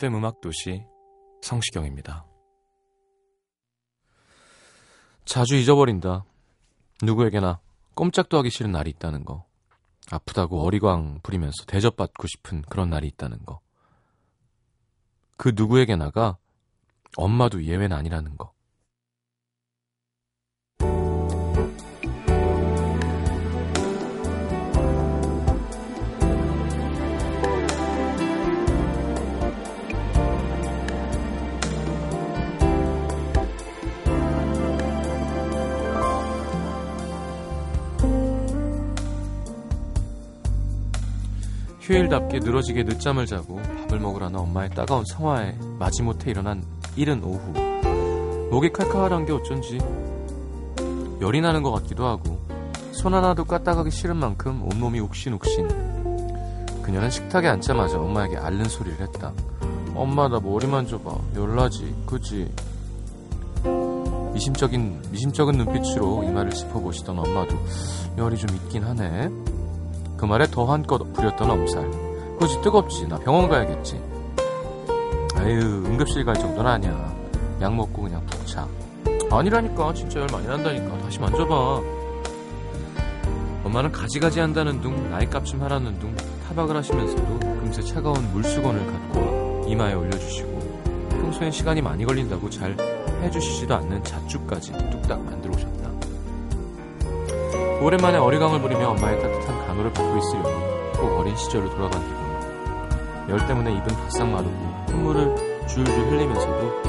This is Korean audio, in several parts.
FM 음악 도시 성시경입니다. 자주 잊어버린다. 누구에게나 꼼짝도 하기 싫은 날이 있다는 거. 아프다고 어리광 부리면서 대접받고 싶은 그런 날이 있다는 거. 그 누구에게나가 엄마도 예외는 아니라는 거. 휴일답게 늘어지게 늦잠을 자고 밥을 먹으라는 엄마의 따가운 성화에 마지못해 일어난 이른 오후. 목이 칼칼한 게 어쩐지 열이 나는 것 같기도 하고 손 하나도 까딱하기 싫은 만큼 온몸이 욱신욱신. 그녀는 식탁에 앉자마자 엄마에게 앓는 소리를 했다. 엄마 나 머리 만져봐. 열나지? 그지 미심적인 미심쩍은 눈빛으로 이마를 짚어보시던 엄마도 열이 좀 있긴 하네 그 말에 더 한껏 부렸던 엄살. 그지 뜨겁지. 나 병원 가야겠지. 아유 응급실 갈 정도는 아니야. 약 먹고 그냥 푹 자. 아니라니까 진짜 열 많이 난다니까. 다시 만져봐. 엄마는 가지가지 한다는 둥 나이 값 좀 하라는 둥 타박을 하시면서도 금세 차가운 물수건을 갖고 이마에 올려주시고 평소엔 시간이 많이 걸린다고 잘 해주시지도 않는 잣죽까지 뚝딱 만들어 오셨다. 오랜만에 어리광을 부리며 엄마의 따뜻한 간호를 받고 있으려니 꼭 어린 시절로 돌아간 기분이다. 열 때문에 입은 바싹 마르고 콧물을 줄줄 흘리면서도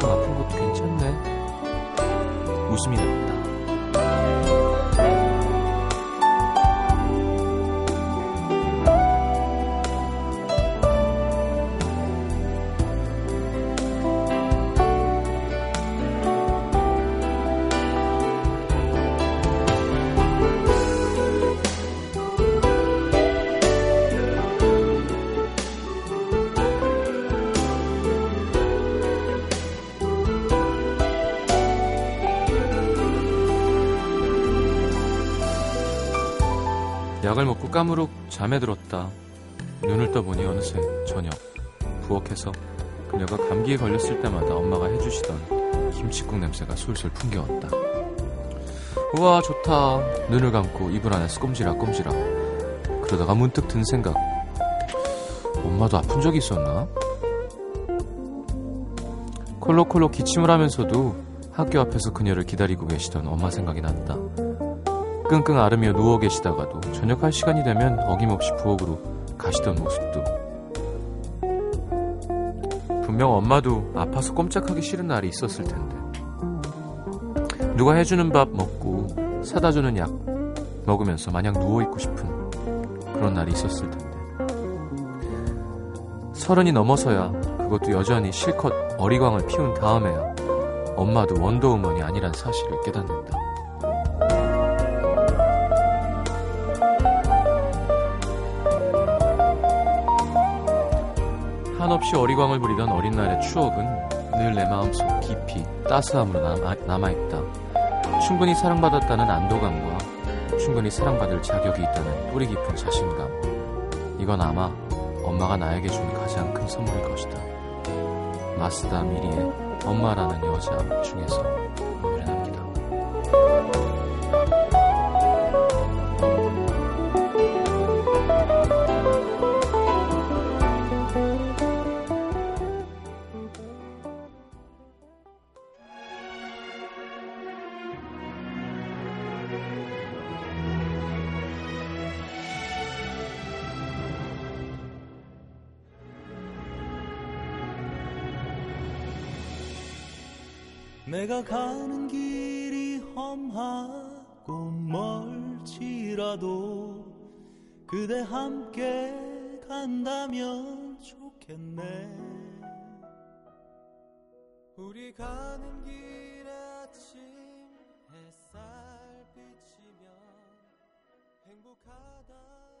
가끔 아픈 것도 괜찮네. 웃음이 났다. 먹고 까무룩 잠에 들었다. 눈을 떠보니 어느새 저녁. 부엌에서 그녀가 감기에 걸렸을 때마다 엄마가 해주시던 김치국 냄새가 술술 풍겨왔다. 우와 좋다. 눈을 감고 이불 안에서 꼼지락 꼼지락. 그러다가 문득 든 생각. 엄마도 아픈 적이 있었나? 콜록콜록 기침을 하면서도 학교 앞에서 그녀를 기다리고 계시던 엄마 생각이 났다. 끙끙 앓으며 누워 계시다가도 저녁할 시간이 되면 어김없이 부엌으로 가시던 모습도. 분명 엄마도 아파서 꼼짝하기 싫은 날이 있었을 텐데. 누가 해주는 밥 먹고 사다 주는 약 먹으면서 마냥 누워 있고 싶은 그런 날이 있었을 텐데. 서른이 넘어서야 그것도 여전히 실컷 어리광을 피운 다음에야 엄마도 원더우먼이 아니란 사실을 깨닫는다. 한없이 어리광을 부리던 어린 날의 추억은 늘 내 마음속 깊이 따스함으로 남아, 남아 있다. 충분히 사랑받았다는 안도감과 충분히 사랑받을 자격이 있다는 뿌리 깊은 자신감. 이건 아마 엄마가 나에게 준 가장 큰 선물일 것이다. 마스다 미리의 엄마라는 여자 중에서 내가 가는 길이 험하고 멀지라도 그대 함께 간다면 좋겠네. 우리 가는 길에 아침 햇살 비치면 행복하다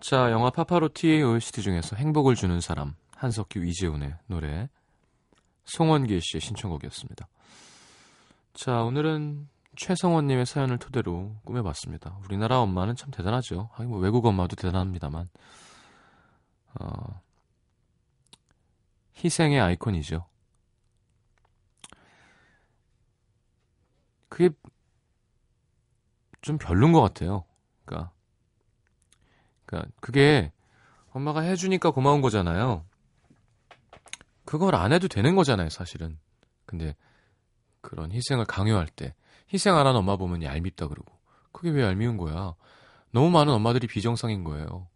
자, 영화 파파로티의 OST 중에서 행복을 주는 사람 한석규 이재훈의 노래 송원길 씨의 신청곡이었습니다. 자, 오늘은 최성원님의 사연을 토대로 꾸며봤습니다. 우리나라 엄마는 참 대단하죠. 하긴 뭐 외국 엄마도 대단합니다만 어, 희생의 아이콘이죠. 그게 좀 별론 것 같아요. 그러니까 그러니까 그게 엄마가 해주니까 고마운 거잖아요. 그걸 안 해도 되는 거잖아요, 사실은. 근데 그런 희생을 강요할 때 희생 안 하는 엄마 보면 얄밉다 그러고 그게 왜 얄미운 거야? 너무 많은 엄마들이 비정상인 거예요.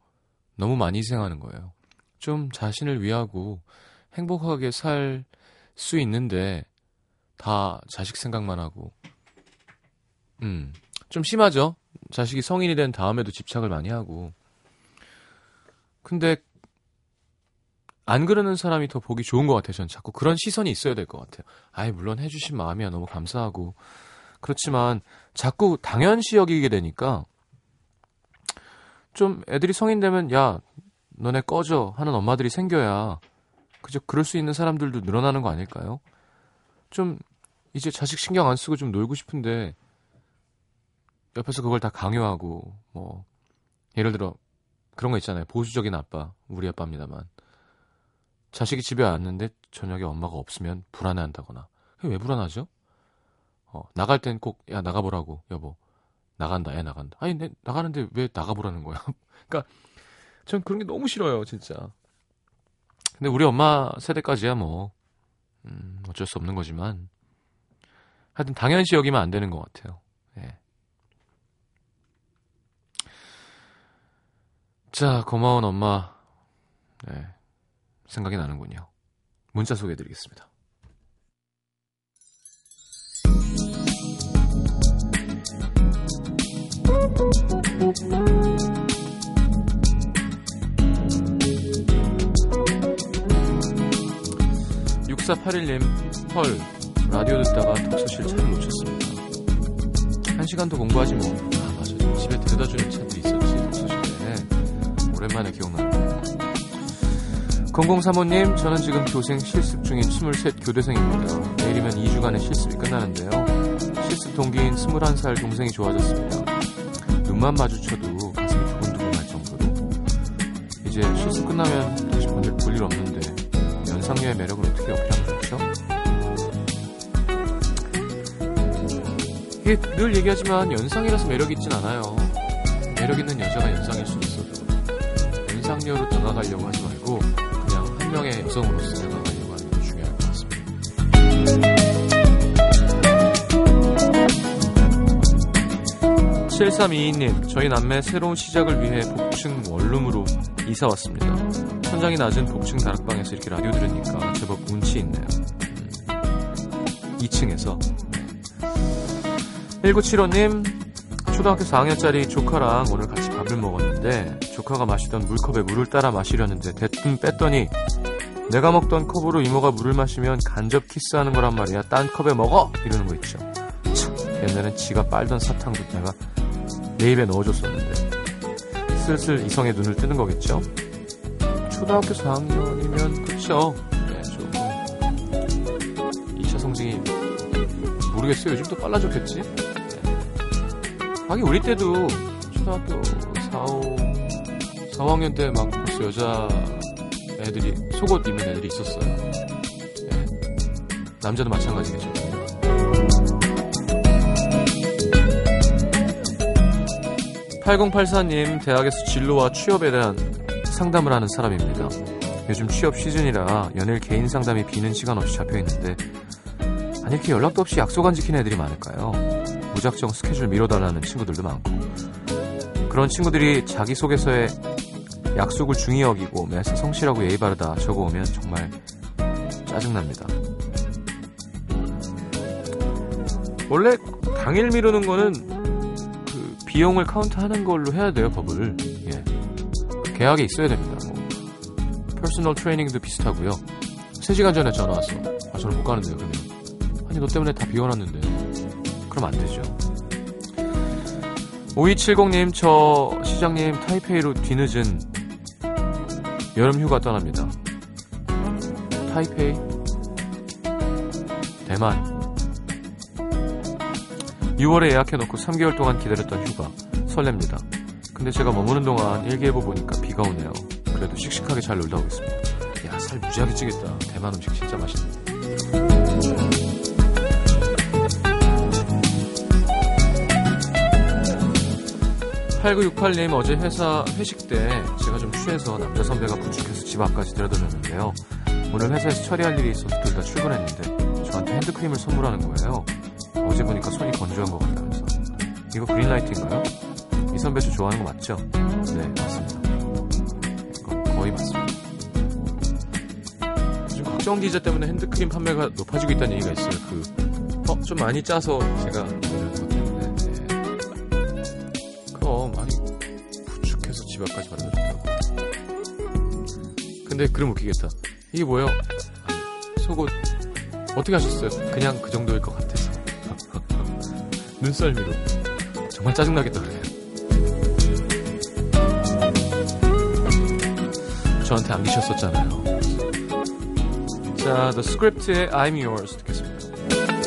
너무 많이 희생하는 거예요. 좀 자신을 위하고 행복하게 살 수 있는데 다 자식 생각만 하고 음, 좀 심하죠? 자식이 성인이 된 다음에도 집착을 많이 하고 근데 안 그러는 사람이 더 보기 좋은 것 같아요. 전 자꾸 그런 시선이 있어야 될 것 같아요. 아이 물론 해주신 마음이야 너무 감사하고 그렇지만 자꾸 당연시 여기게 되니까 좀 애들이 성인 되면 야 너네 꺼져 하는 엄마들이 생겨야 그저 그럴 수 있는 사람들도 늘어나는 거 아닐까요? 좀 이제 자식 신경 안 쓰고 좀 놀고 싶은데 옆에서 그걸 다 강요하고 뭐 예를 들어 그런 거 있잖아요. 보수적인 아빠, 우리 아빠입니다만. 자식이 집에 왔는데 저녁에 엄마가 없으면 불안해한다거나. 왜 불안하죠? 어, 나갈 땐 꼭 야 나가보라고 여보. 나간다 애 나간다. 아니 내 나가는데 왜 나가보라는 거야? 그러니까 전 그런 게 너무 싫어요 진짜. 근데 우리 엄마 세대까지야 뭐. 음, 어쩔 수 없는 거지만. 하여튼 당연시 여기면 안 되는 것 같아요 예. 자 고마운 엄마 네, 생각이 나는군요 문자 소개해드리겠습니다 6481님, 헐, 라디오 듣다가 독서실 차를 놓쳤습니다. 한 시간 더 공부하지 뭐. 아, 맞아. 집에 데려다 주는 차들이 독서실에. 오랜만에 기억나네요. 0035님, 저는 지금 교생 실습 중인 23 교대생입니다. 내일이면 2주간의 실습이 끝나는데요. 실습 동기인 21살 동생이 좋아졌습니다. 눈만 마주쳐도 가슴이 두근두근할 정도로 이제 실습 끝나면 다시 본일 볼일 없는데 연상녀의 매력을 어떻게 어필하면 좋죠? 이게 늘 얘기하지만 연상이라서 매력 있진 않아요. 매력 있는 여자가 연상일 수 있어도 연상녀로 다가가려고 하지 말고 그냥 한 명의 여성으로서 다가가려고 하는 게 중요할 것 같습니다. 7322님, 저희 남매 새로운 시작을 위해 복층 원룸으로 이사 왔습니다. 천장이 낮은 복층 다락방에서 이렇게 라디오 들으니까 제법 운치 있네요. 음, 2층에서. 1975님, 초등학교 4학년짜리 조카랑 오늘 같이 밥을 먹었는데 조카가 마시던 물컵에 물을 따라 마시려는데 대뜸 뺐더니 내가 먹던 컵으로 이모가 물을 마시면 간접 키스하는 거란 말이야. 딴 컵에 먹어! 이러는 거 있죠. 참, 옛날엔 지가 빨던 사탕도 내가 내 입에 넣어줬었는데 슬슬 이성의 눈을 뜨는 거겠죠? 초등학교 4학년이면 그쵸 네, 조금 2차 성징이 모르겠어요 요즘 또 빨라졌겠지? 네. 하긴 우리 때도 초등학교 4, 5, 4, 5학년 때 막 벌써 여자 애들이 속옷 입는 애들이 있었어요 네. 남자도 마찬가지겠죠 8084님, 대학에서 진로와 취업에 대한 상담을 하는 사람입니다. 요즘 취업 시즌이라 연일 개인 상담이 비는 시간 없이 잡혀 있는데, 아니, 이렇게 연락도 없이 약속 안 지키는 애들이 많을까요? 무작정 스케줄 미뤄달라는 친구들도 많고, 그런 친구들이 자기소개서에 약속을 중히 여기고 매사 성실하고 예의 바르다 적어오면 정말 짜증납니다. 원래 당일 미루는 거는 그 비용을 카운트하는 걸로 해야 돼요 법을. 예. 계약에 있어야 됩니다. 뭐 personal training도 비슷하고요. 3시간 전에 전화 왔어. 아 저는 못 가는데요. 그러면 아니 너 때문에 다 비워놨는데 그럼 안 되죠. 5270님 저 시장님 타이페이로 뒤늦은 여름 휴가 떠납니다. 타이페이 대만 6월에 예약해놓고 3개월 동안 기다렸던 휴가 설렙니다. 근데 제가 머무는 동안 일기예보 보니까 비가 오네요. 그래도 씩씩하게 잘 놀다 오겠습니다. 야, 살 무지하게 찌겠다. 대만 음식 진짜 맛있는데. 8968님 어제 회사 회식 때 제가 좀 취해서 남자 선배가 부축해서 집 앞까지 데려다줬는데요. 오늘 회사에서 처리할 일이 있어서 둘 다 출근했는데 저한테 핸드크림을 선물하는 거예요. 어제 보니까 손이 건조한 것 같다면서. 이거 그린라이트인가요? 이 선배 저 좋아하는 거 맞죠? 네, 맞습니다. 이거 거의 맞습니다. 요즘 걱정 기자 때문에 핸드크림 판매가 높아지고 있다는 얘기가 있어요. 그, 어, 좀 많이 짜서 제가 이런 것 때문에. 네. 그럼 많이 부축해서 집 앞까지 좋다고. 근데 그럼 웃기겠다. 이게? 아니, 속옷 어떻게 하셨어요? 그냥 그 정도일 것 같아서. 눈썰미로. 정말 짜증나겠다 그래요. 저한테 안기셨었잖아요. 자, The Script의 I'm Yours 듣겠습니다.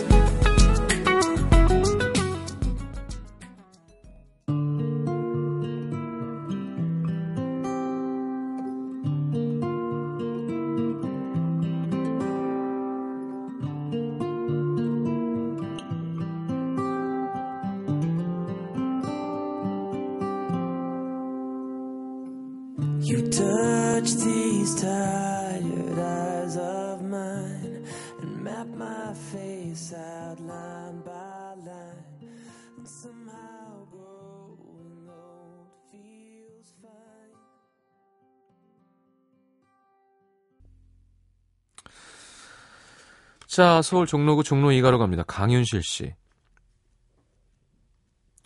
자, 서울 종로구 종로 2가로 갑니다. 강윤실 씨.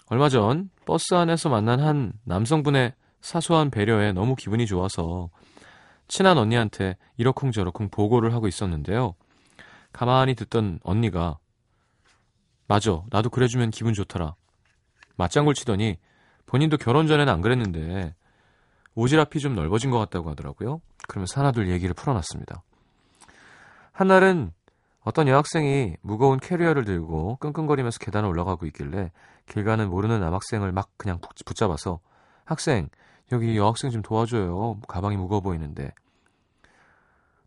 얼마 전 버스 안에서 만난 한 남성분의 사소한 배려에 너무 기분이 좋아서 친한 언니한테 이러쿵저러쿵 보고를 하고 있었는데요. 가만히 듣던 언니가 맞아, 나도 그래주면 기분 좋더라. 맞장구 치더니 본인도 결혼 전에는 안 그랬는데 오지랖이 좀 넓어진 것 같다고 하더라고요. 그러면서 하나둘 얘기를 풀어놨습니다. 한날은 어떤 여학생이 무거운 캐리어를 들고 끙끙거리면서 계단을 올라가고 있길래 길 가는 모르는 남학생을 막 그냥 붙- 붙잡아서 학생 여기 여학생 좀 도와줘요. 가방이 무거워 보이는데.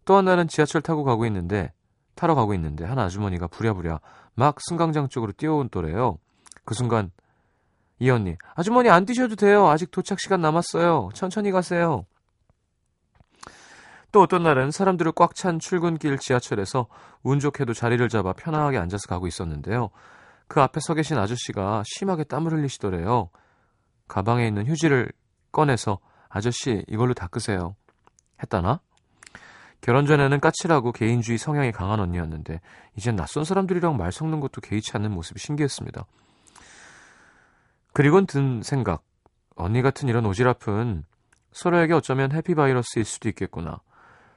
또 한 날은 지하철 타고 가고 있는데 타러 가고 있는데 한 아주머니가 부랴부랴 막 승강장 쪽으로 뛰어온 또래요. 그 순간 이 언니 아주머니 안 뛰셔도 돼요. 아직 도착 시간 남았어요. 천천히 가세요. 또 어떤 날은 사람들을 꽉 찬 출근길 지하철에서 운 좋게도 자리를 잡아 편하게 앉아서 가고 있었는데요. 그 앞에 서 계신 아저씨가 심하게 땀을 흘리시더래요. 가방에 있는 휴지를 꺼내서 아저씨 이걸로 닦으세요. 했다나? 결혼 전에는 까칠하고 개인주의 성향이 강한 언니였는데 이젠 낯선 사람들이랑 말 섞는 것도 개의치 않는 모습이 신기했습니다. 그리곤 든 생각. 언니 같은 이런 오지랖은 서로에게 어쩌면 해피바이러스일 수도 있겠구나.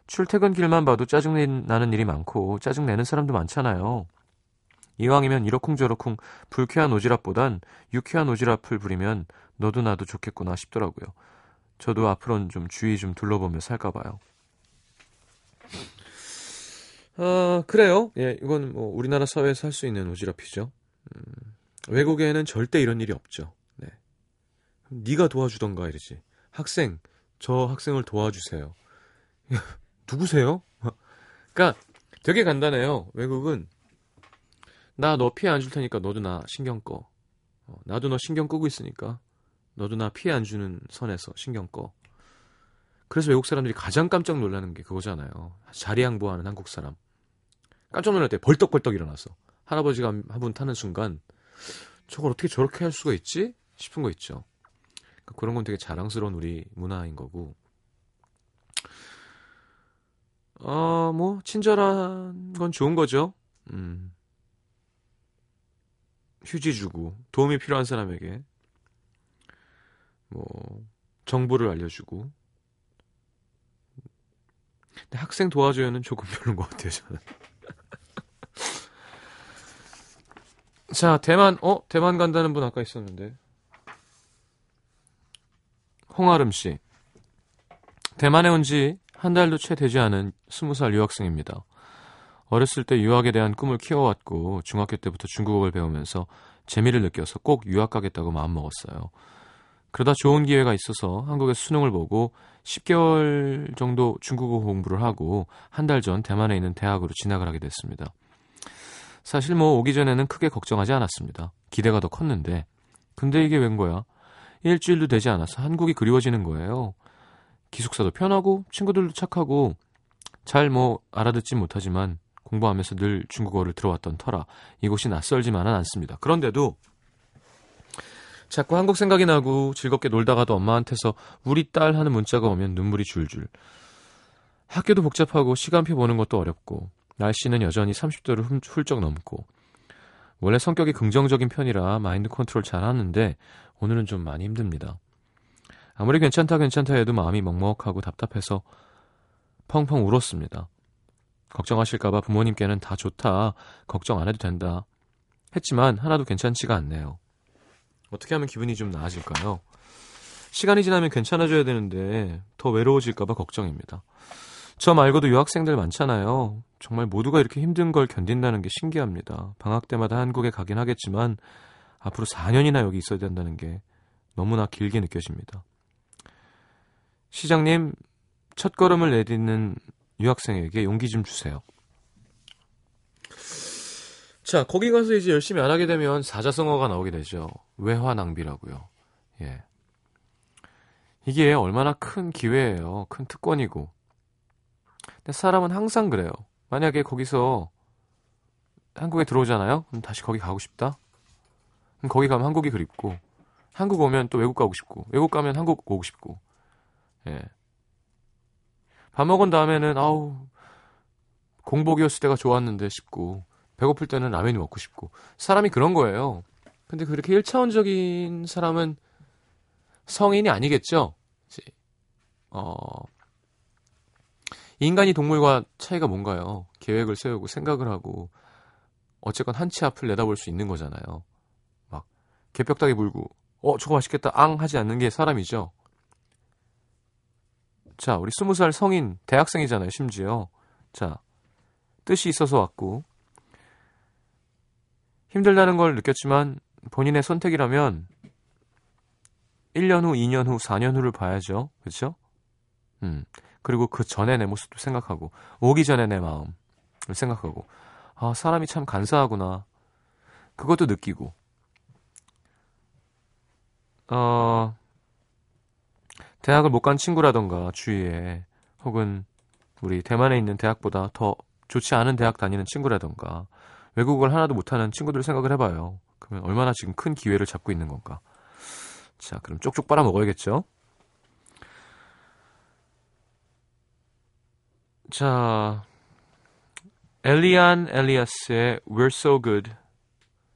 출퇴근 길만 봐도 짜증나는 일이 많고 짜증내는 사람도 많잖아요. 이왕이면 이러쿵저러쿵 불쾌한 오지랖보단 유쾌한 오지랖을 부리면 너도 나도 좋겠구나 싶더라고요. 저도 앞으로는 좀 주의 좀 둘러보며 살까 봐요. 아, 그래요. 예, 이건 뭐 우리나라 사회에서 할 수 있는 오지랖이죠. 음, 외국에는 절대 이런 일이 없죠. 네. 네가 도와주던가 이러지. 학생, 저 학생을 도와주세요. 누구세요? 그러니까 되게 간단해요. 외국은 나 너 피해 안 줄 테니까 너도 나 신경 꺼. 어, 나도 너 신경 끄고 있으니까 너도 나 피해 안 주는 선에서 신경 꺼. 그래서 외국 사람들이 가장 깜짝 놀라는 게 그거잖아요. 자리 양보하는 한국 사람. 깜짝 놀랄 때 벌떡벌떡 일어나서 할아버지가 한 분 타는 순간 저걸 어떻게 저렇게 할 수가 있지 싶은 거 있죠. 그러니까 그런 건 되게 자랑스러운 우리 문화인 거고 어, 뭐, 친절한 건 좋은 거죠. 음. 휴지 주고, 도움이 필요한 사람에게, 뭐, 정보를 알려주고. 근데 학생 도와줘요는 조금 별로인 것 같아요, 저는. 자, 대만, 어? 대만 간다는 분 아까 있었는데. 홍아름 씨. 대만에 온 지 한 달도 채 되지 않은 스무 살 유학생입니다. 어렸을 때 유학에 대한 꿈을 키워왔고 중학교 때부터 중국어를 배우면서 재미를 느껴서 꼭 유학 가겠다고 마음먹었어요. 그러다 좋은 기회가 있어서 한국에 수능을 보고 10개월 정도 중국어 공부를 하고 한 달 전 대만에 있는 대학으로 진학을 하게 됐습니다. 사실 뭐 오기 전에는 크게 걱정하지 않았습니다. 기대가 더 컸는데 근데 이게 웬 거야? 일주일도 되지 않아서 한국이 그리워지는 거예요. 기숙사도 편하고 친구들도 착하고 잘 뭐 알아듣진 못하지만 공부하면서 늘 중국어를 들어왔던 터라 이곳이 낯설지만은 않습니다. 그런데도 자꾸 한국 생각이 나고 즐겁게 놀다가도 엄마한테서 우리 딸 하는 문자가 오면 눈물이 줄줄. 학교도 복잡하고 시간표 보는 것도 어렵고 날씨는 여전히 30도를 훌쩍 넘고 원래 성격이 긍정적인 편이라 마인드 컨트롤 잘 하는데 오늘은 좀 많이 힘듭니다. 아무리 괜찮다 괜찮다 해도 마음이 먹먹하고 답답해서 펑펑 울었습니다. 걱정하실까봐 부모님께는 다 좋다, 걱정 안 해도 된다 했지만 하나도 괜찮지가 않네요. 어떻게 하면 기분이 좀 나아질까요? 시간이 지나면 괜찮아져야 되는데 더 외로워질까봐 걱정입니다. 저 말고도 유학생들 많잖아요. 정말 모두가 이렇게 힘든 걸 견딘다는 게 신기합니다. 방학 때마다 한국에 가긴 하겠지만 앞으로 4년이나 여기 있어야 된다는 게 너무나 길게 느껴집니다. 시장님, 첫 걸음을 내딛는 유학생에게 용기 좀 주세요. 자, 거기 가서 이제 열심히 안 하게 되면 사자성어가 나오게 되죠. 외화 낭비라고요. 예. 이게 얼마나 큰 기회예요. 큰 특권이고. 근데 사람은 항상 그래요. 만약에 거기서 한국에 들어오잖아요? 그럼 다시 거기 가고 싶다? 그럼 거기 가면 한국이 그립고, 한국 오면 또 외국 가고 싶고, 외국 가면 한국 오고 싶고, 예. 밥 먹은 다음에는 아우 공복이었을 때가 좋았는데 싶고 배고플 때는 라면이 먹고 싶고 사람이 그런 거예요. 근데 그렇게 1차원적인 사람은 성인이 아니겠죠. 어 인간이 동물과 차이가 뭔가요? 계획을 세우고 생각을 하고 어쨌건 한 치 앞을 내다볼 수 있는 거잖아요. 막 개벽다기 물고 어 저거 맛있겠다 앙 하지 않는 게 사람이죠. 자, 우리 스무 살 성인, 대학생이잖아요, 심지어. 자, 뜻이 있어서 왔고, 힘들다는 걸 느꼈지만 본인의 선택이라면 1년 후, 2년 후, 4년 후를 봐야죠. 그렇죠? 음. 그리고 그 전에 내 모습도 생각하고 오기 전에 내 마음을 생각하고 아, 사람이 참 간사하구나. 그것도 느끼고 어 대학을 못 간 친구라던가 주위에 혹은 우리 대만에 있는 대학보다 더 좋지 않은 대학 다니는 친구라던가 외국어를 하나도 못하는 친구들 생각을 해봐요. 그러면 얼마나 지금 큰 기회를 잡고 있는 건가. 자, 그럼 쪽쪽 빨아 먹어야겠죠? 자, 엘리안 엘리아스의 We're So Good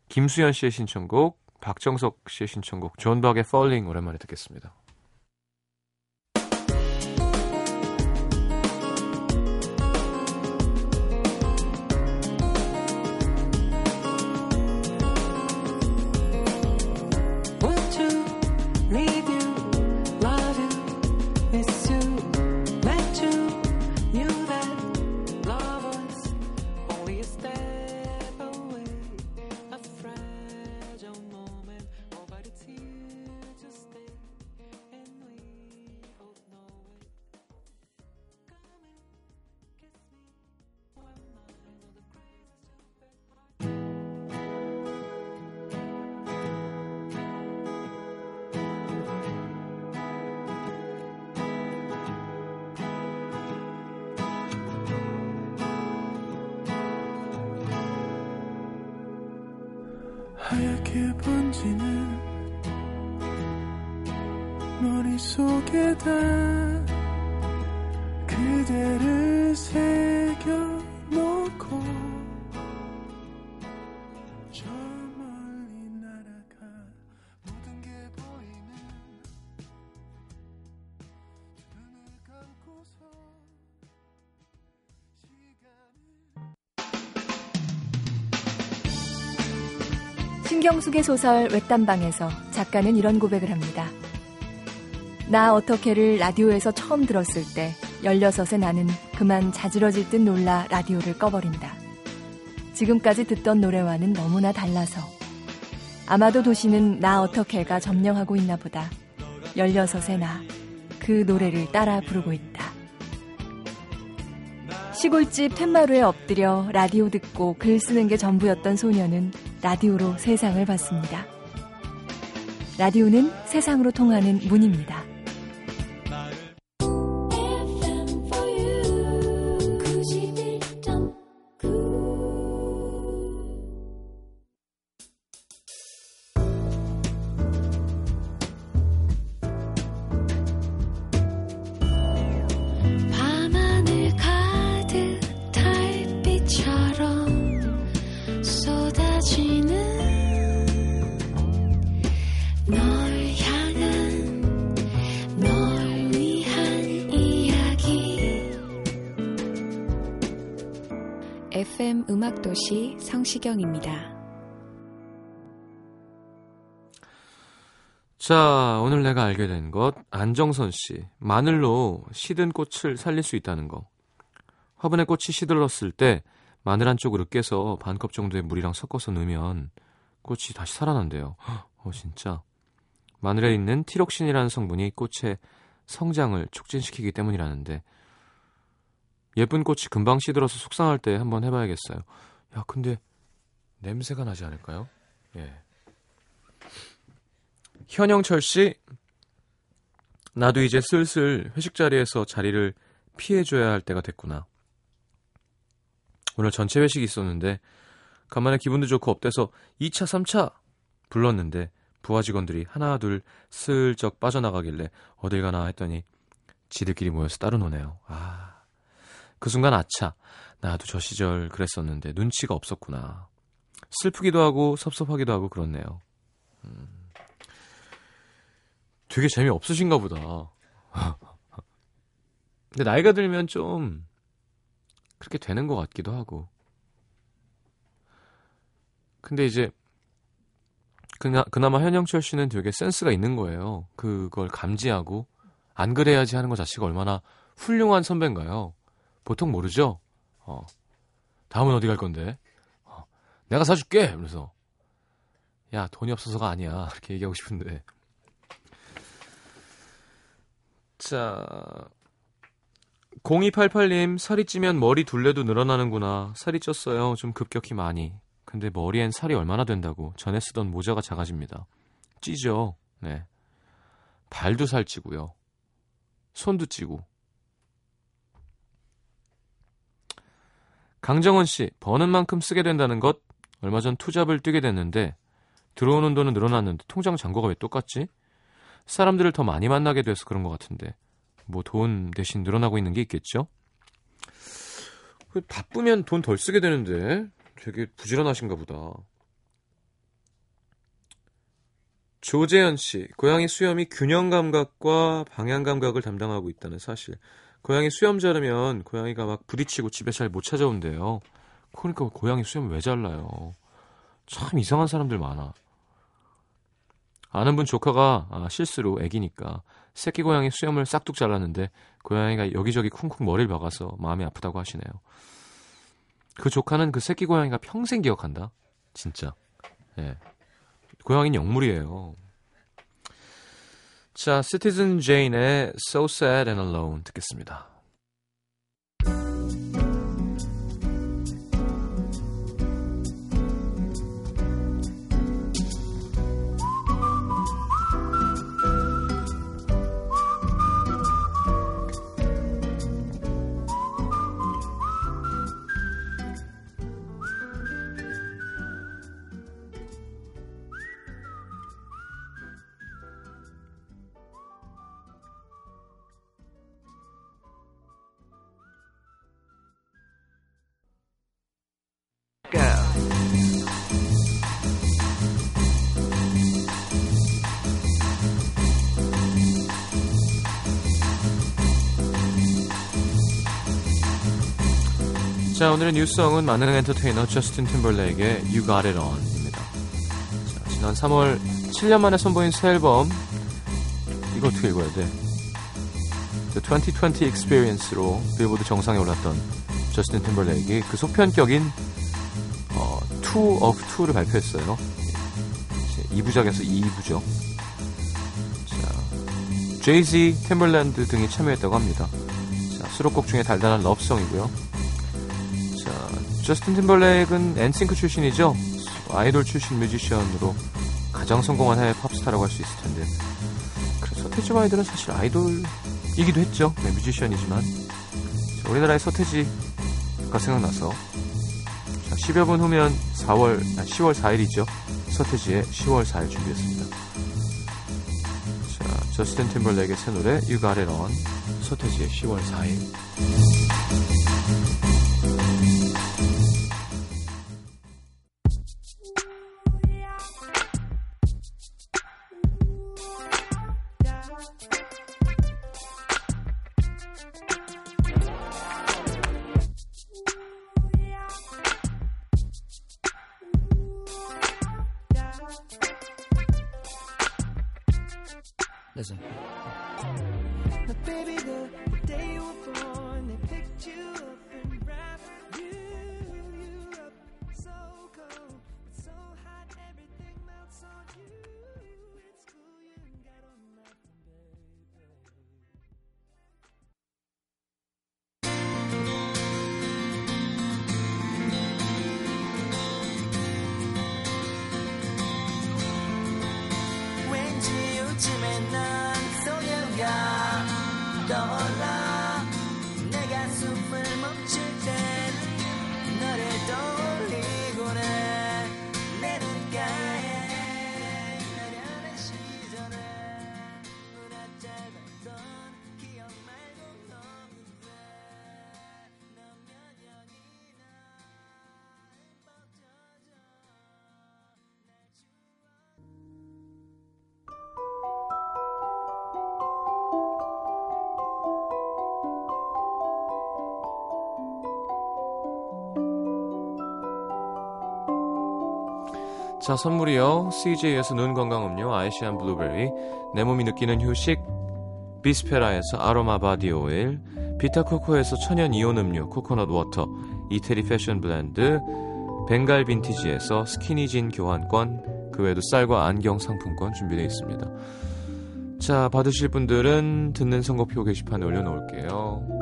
김수현 씨의 신청곡 박정석 씨의 신청곡 존 박의 Falling 오랜만에 듣겠습니다. 신경숙의 소설 외딴방에서 작가는 이런 고백을 합니다. 나 어떻게를 라디오에서 처음 들었을 때 16에 나는 그만 자지러질 듯 놀라 라디오를 꺼버린다. 지금까지 듣던 노래와는 너무나 달라서. 아마도 도시는 나 어떻게가 점령하고 있나 보다. 16의 나, 그 노래를 따라 부르고 있다. 시골집 툇마루에 엎드려 라디오 듣고 글 쓰는 게 전부였던 소녀는 라디오로 세상을 봤습니다. 라디오는 세상으로 통하는 문입니다. 음악도시 성시경입니다. 자, 오늘 내가 알게 된 것, 안정선 씨. 마늘로 시든 꽃을 살릴 수 있다는 거. 화분에 꽃이 시들었을 때 마늘 한쪽을 으깨서 반컵 정도의 물이랑 섞어서 넣으면 꽃이 다시 살아난대요. 어, 진짜. 마늘에 있는 티록신이라는 성분이 꽃의 성장을 촉진시키기 때문이라는데 예쁜 꽃이 금방 시들어서 속상할 때 한번 해봐야겠어요. 야, 근데 냄새가 나지 않을까요? 예. 현영철 씨, 나도 이제 슬슬 회식 자리에서 자리를 피해줘야 할 때가 됐구나. 오늘 전체 회식이 있었는데 간만에 기분도 좋고 up돼서 2차, 3차 불렀는데 부하 직원들이 하나 둘 슬쩍 빠져나가길래 어딜 가나 했더니 지들끼리 모여서 따로 노네요. 아, 그 순간 아차. 나도 저 시절 그랬었는데 눈치가 없었구나. 슬프기도 하고 섭섭하기도 하고 그렇네요. 음. 되게 재미없으신가 보다. 근데 나이가 들면 좀 그렇게 되는 것 같기도 하고. 근데 이제 그나, 그나마 현영철 씨는 되게 센스가 있는 거예요. 그걸 감지하고 안 그래야지 하는 것 자체가 얼마나 훌륭한 선배인가요? 보통 모르죠? 어. 다음은 어디 갈 건데? 어. 내가 사줄게! 그래서 야, 돈이 없어서가 아니야. 이렇게 얘기하고 싶은데. 자, 0288님, 살이 찌면 머리 둘레도 늘어나는구나. 살이 쪘어요. 좀 급격히 많이. 근데 머리엔 살이 얼마나 된다고. 전에 쓰던 모자가 작아집니다. 찌죠. 네. 발도 살찌고요. 손도 찌고. 강정원 씨, 버는 만큼 쓰게 된다는 것. 얼마 전 투잡을 뛰게 됐는데 들어오는 돈은 늘어났는데 통장 잔고가 왜 똑같지? 사람들을 더 많이 만나게 돼서 그런 것 같은데 뭐 돈 대신 늘어나고 있는 게 있겠죠? 그 바쁘면 돈 덜 쓰게 되는데 되게 부지런하신가 보다. 조재현 씨, 고양이 수염이 균형 감각과 방향 감각을 담당하고 있다는 사실. 고양이 수염 자르면 고양이가 막 부딪히고 집에 잘 못 찾아온대요. 그러니까 고양이 수염 왜 잘라요? 참 이상한 사람들 많아. 아는 분 조카가 아, 실수로 애기니까 새끼 고양이 수염을 싹둑 잘랐는데 고양이가 여기저기 쿵쿵 머리를 박아서 마음이 아프다고 하시네요. 그 조카는 그 새끼 고양이가 평생 기억한다. 진짜. 예. 고양이는 영물이에요. 자, 시티즌 제인의 So Sad and Alone 듣겠습니다. 자, 오늘의 뉴스성은 만능 엔터테이너 저스틴 팀벌레이크의 You Got It On입니다. 자, 지난 3월 7년 만에 선보인 새 앨범 이거 어떻게 읽어야 돼? The 2020 Experience로 빌보드 정상에 올랐던 저스틴 팀벌레이크의 그 소편격인 어, Two of Two를 발표했어요. 2부작에서 2부죠. 자, 제이지, 팀벌랜드 등이 참여했다고 합니다. 자, 수록곡 중에 달달한 love song이고요. 자, 저스틴 팀벌레이크는 엔싱크 출신이죠. 아이돌 출신 뮤지션으로 가장 성공한 해외 팝스타라고 할 수 있을 텐데. 그래서 서태지와 아이들은 사실 아이돌이기도 했죠. 네, 뮤지션이지만. 자, 우리나라의 서태지가 생각나서 자, 10여 분 후면 4월, 아, 10월 4일이죠. 서태지의 10월 4일 준비했습니다. 자, 저스틴 팀벌레이크의 새 노래 You Got It On 서태지의 10월 4일 자, 선물이요. CJ에서 눈 건강 음료 아이시안 블루베리, 내 몸이 느끼는 휴식, 비스페라에서 아로마 바디 오일, 비타코코에서 천연 이온 음료 코코넛 워터, 이태리 패션 브랜드, 벵갈 빈티지에서 스키니진 교환권, 그 외에도 쌀과 안경 상품권 준비되어 있습니다. 자, 받으실 분들은 듣는 선곡표 게시판에 올려놓을게요.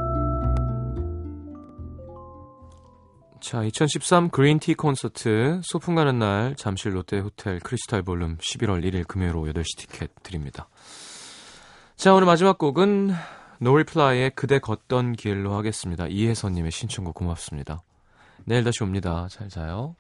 자, 2013 그린티 콘서트 소풍 가는 날 잠실 롯데 호텔 크리스탈 볼룸 11월 1일 금요일 오후 8시 티켓 드립니다. 자, 오늘 마지막 곡은 노리플라이의 그대 걷던 길로 하겠습니다. 이혜선님의 신청곡 고맙습니다. 내일 다시 옵니다. 잘 자요.